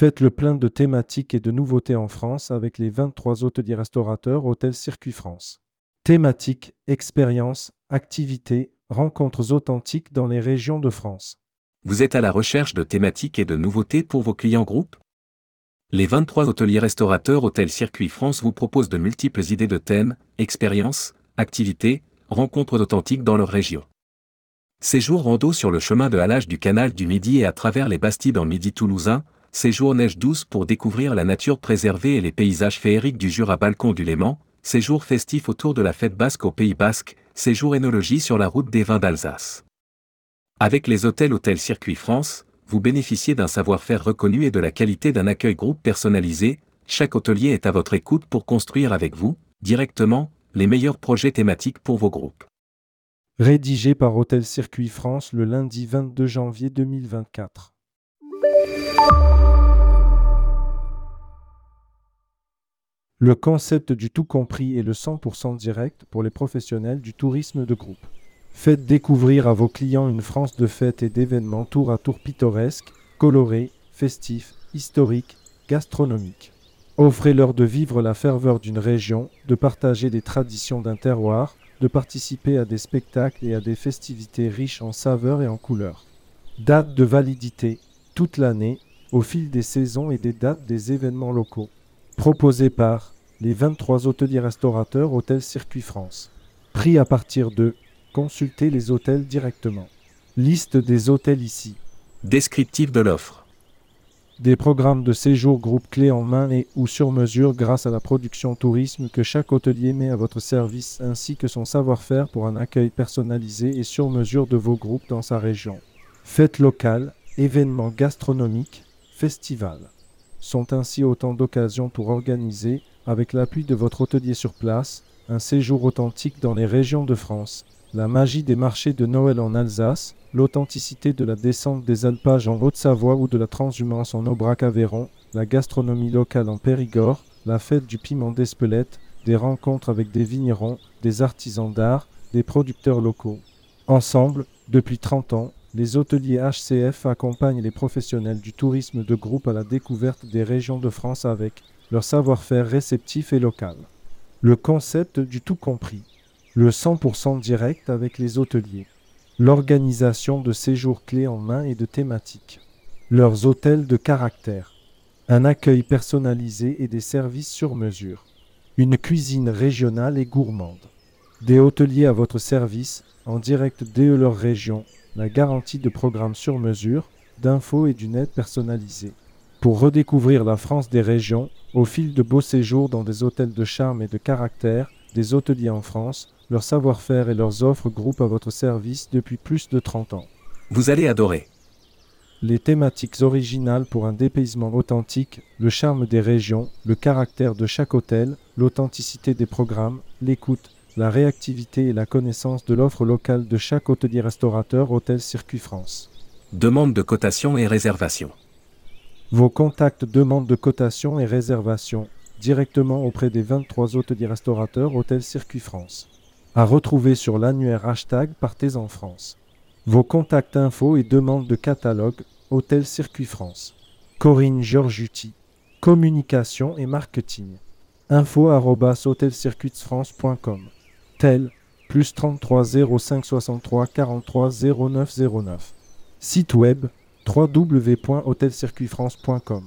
Faites le plein de thématiques et de nouveautés en France avec les 23 hôteliers restaurateurs Hôtel Circuit France. Thématiques, expériences, activités, rencontres authentiques dans les régions de France. Vous êtes à la recherche de thématiques et de nouveautés pour vos clients groupes? Les 23 hôteliers restaurateurs Hôtel Circuit France vous proposent de multiples idées de thèmes, expériences, activités, rencontres authentiques dans leur région. Séjour rando sur le chemin de halage du canal du Midi et à travers les Bastides en Midi toulousain, séjour neige douce pour découvrir la nature préservée et les paysages féeriques du Jura Balcon du Léman, séjour festif autour de la fête basque au Pays Basque, séjour énologie sur la route des vins d'Alsace. Avec les hôtels Hôtel Circuit France, vous bénéficiez d'un savoir-faire reconnu et de la qualité d'un accueil groupe personnalisé, chaque hôtelier est à votre écoute pour construire avec vous, directement, les meilleurs projets thématiques pour vos groupes. Rédigé par Hôtel Circuit France le lundi 22 janvier 2024. Le concept du tout compris est le 100% direct pour les professionnels du tourisme de groupe. Faites découvrir à vos clients une France de fêtes et d'événements tour à tour pittoresques, colorés, festifs, historiques, gastronomiques. Offrez-leur de vivre la ferveur d'une région, de partager des traditions d'un terroir, de participer à des spectacles et à des festivités riches en saveurs et en couleurs. Date de validité toute l'année, au fil des saisons et des dates des événements locaux proposé par les 23 hôteliers restaurateurs Hôtel Circuit France. Prix à partir de consultez les hôtels directement. Liste des hôtels ici. Descriptif de l'offre. Des programmes de séjour groupe clés en main et ou sur mesure grâce à la production tourisme que chaque hôtelier met à votre service ainsi que son savoir-faire pour un accueil personnalisé et sur mesure de vos groupes dans sa région. Fêtes locales, événements gastronomiques, festivals sont ainsi autant d'occasions pour organiser, avec l'appui de votre hôtelier sur place, un séjour authentique dans les régions de France. La magie des marchés de Noël en Alsace, l'authenticité de la descente des alpages en Haute-Savoie ou de la transhumance en Aubrac-Aveyron, la gastronomie locale en Périgord, la fête du piment d'Espelette, des rencontres avec des vignerons, des artisans d'art, des producteurs locaux. Ensemble, depuis 30 ans, les hôteliers HCF accompagnent les professionnels du tourisme de groupe à la découverte des régions de France avec leur savoir-faire réceptif et local. Le concept du tout compris. Le 100% direct avec les hôteliers. L'organisation de séjours clés en main et de thématiques. Leurs hôtels de caractère. Un accueil personnalisé et des services sur mesure. Une cuisine régionale et gourmande. Des hôteliers à votre service, en direct dès leur région, la garantie de programmes sur mesure, d'infos et d'une aide personnalisée. Pour redécouvrir la France des régions, au fil de beaux séjours dans des hôtels de charme et de caractère, des hôteliers en France, leur savoir-faire et leurs offres groupent à votre service depuis plus de 30 ans. Vous allez adorer. Les thématiques originales pour un dépaysement authentique, le charme des régions, le caractère de chaque hôtel, l'authenticité des programmes, l'écoute, la réactivité et la connaissance de l'offre locale de chaque hôtelier restaurateur Hôtel Circuit France. Demande de cotation et réservation. Vos contacts demande de cotation et réservation directement auprès des 23 hôteliers restaurateurs Hôtel Circuit France. À retrouver sur l'annuaire hashtag Partez en France. Vos contacts infos et demandes de catalogue Hôtel Circuit France. Corinne Giorgiuti. Communication et marketing. info tel plus 33 05 63 43 09 09. Site web www.hotelcircuitfrance.com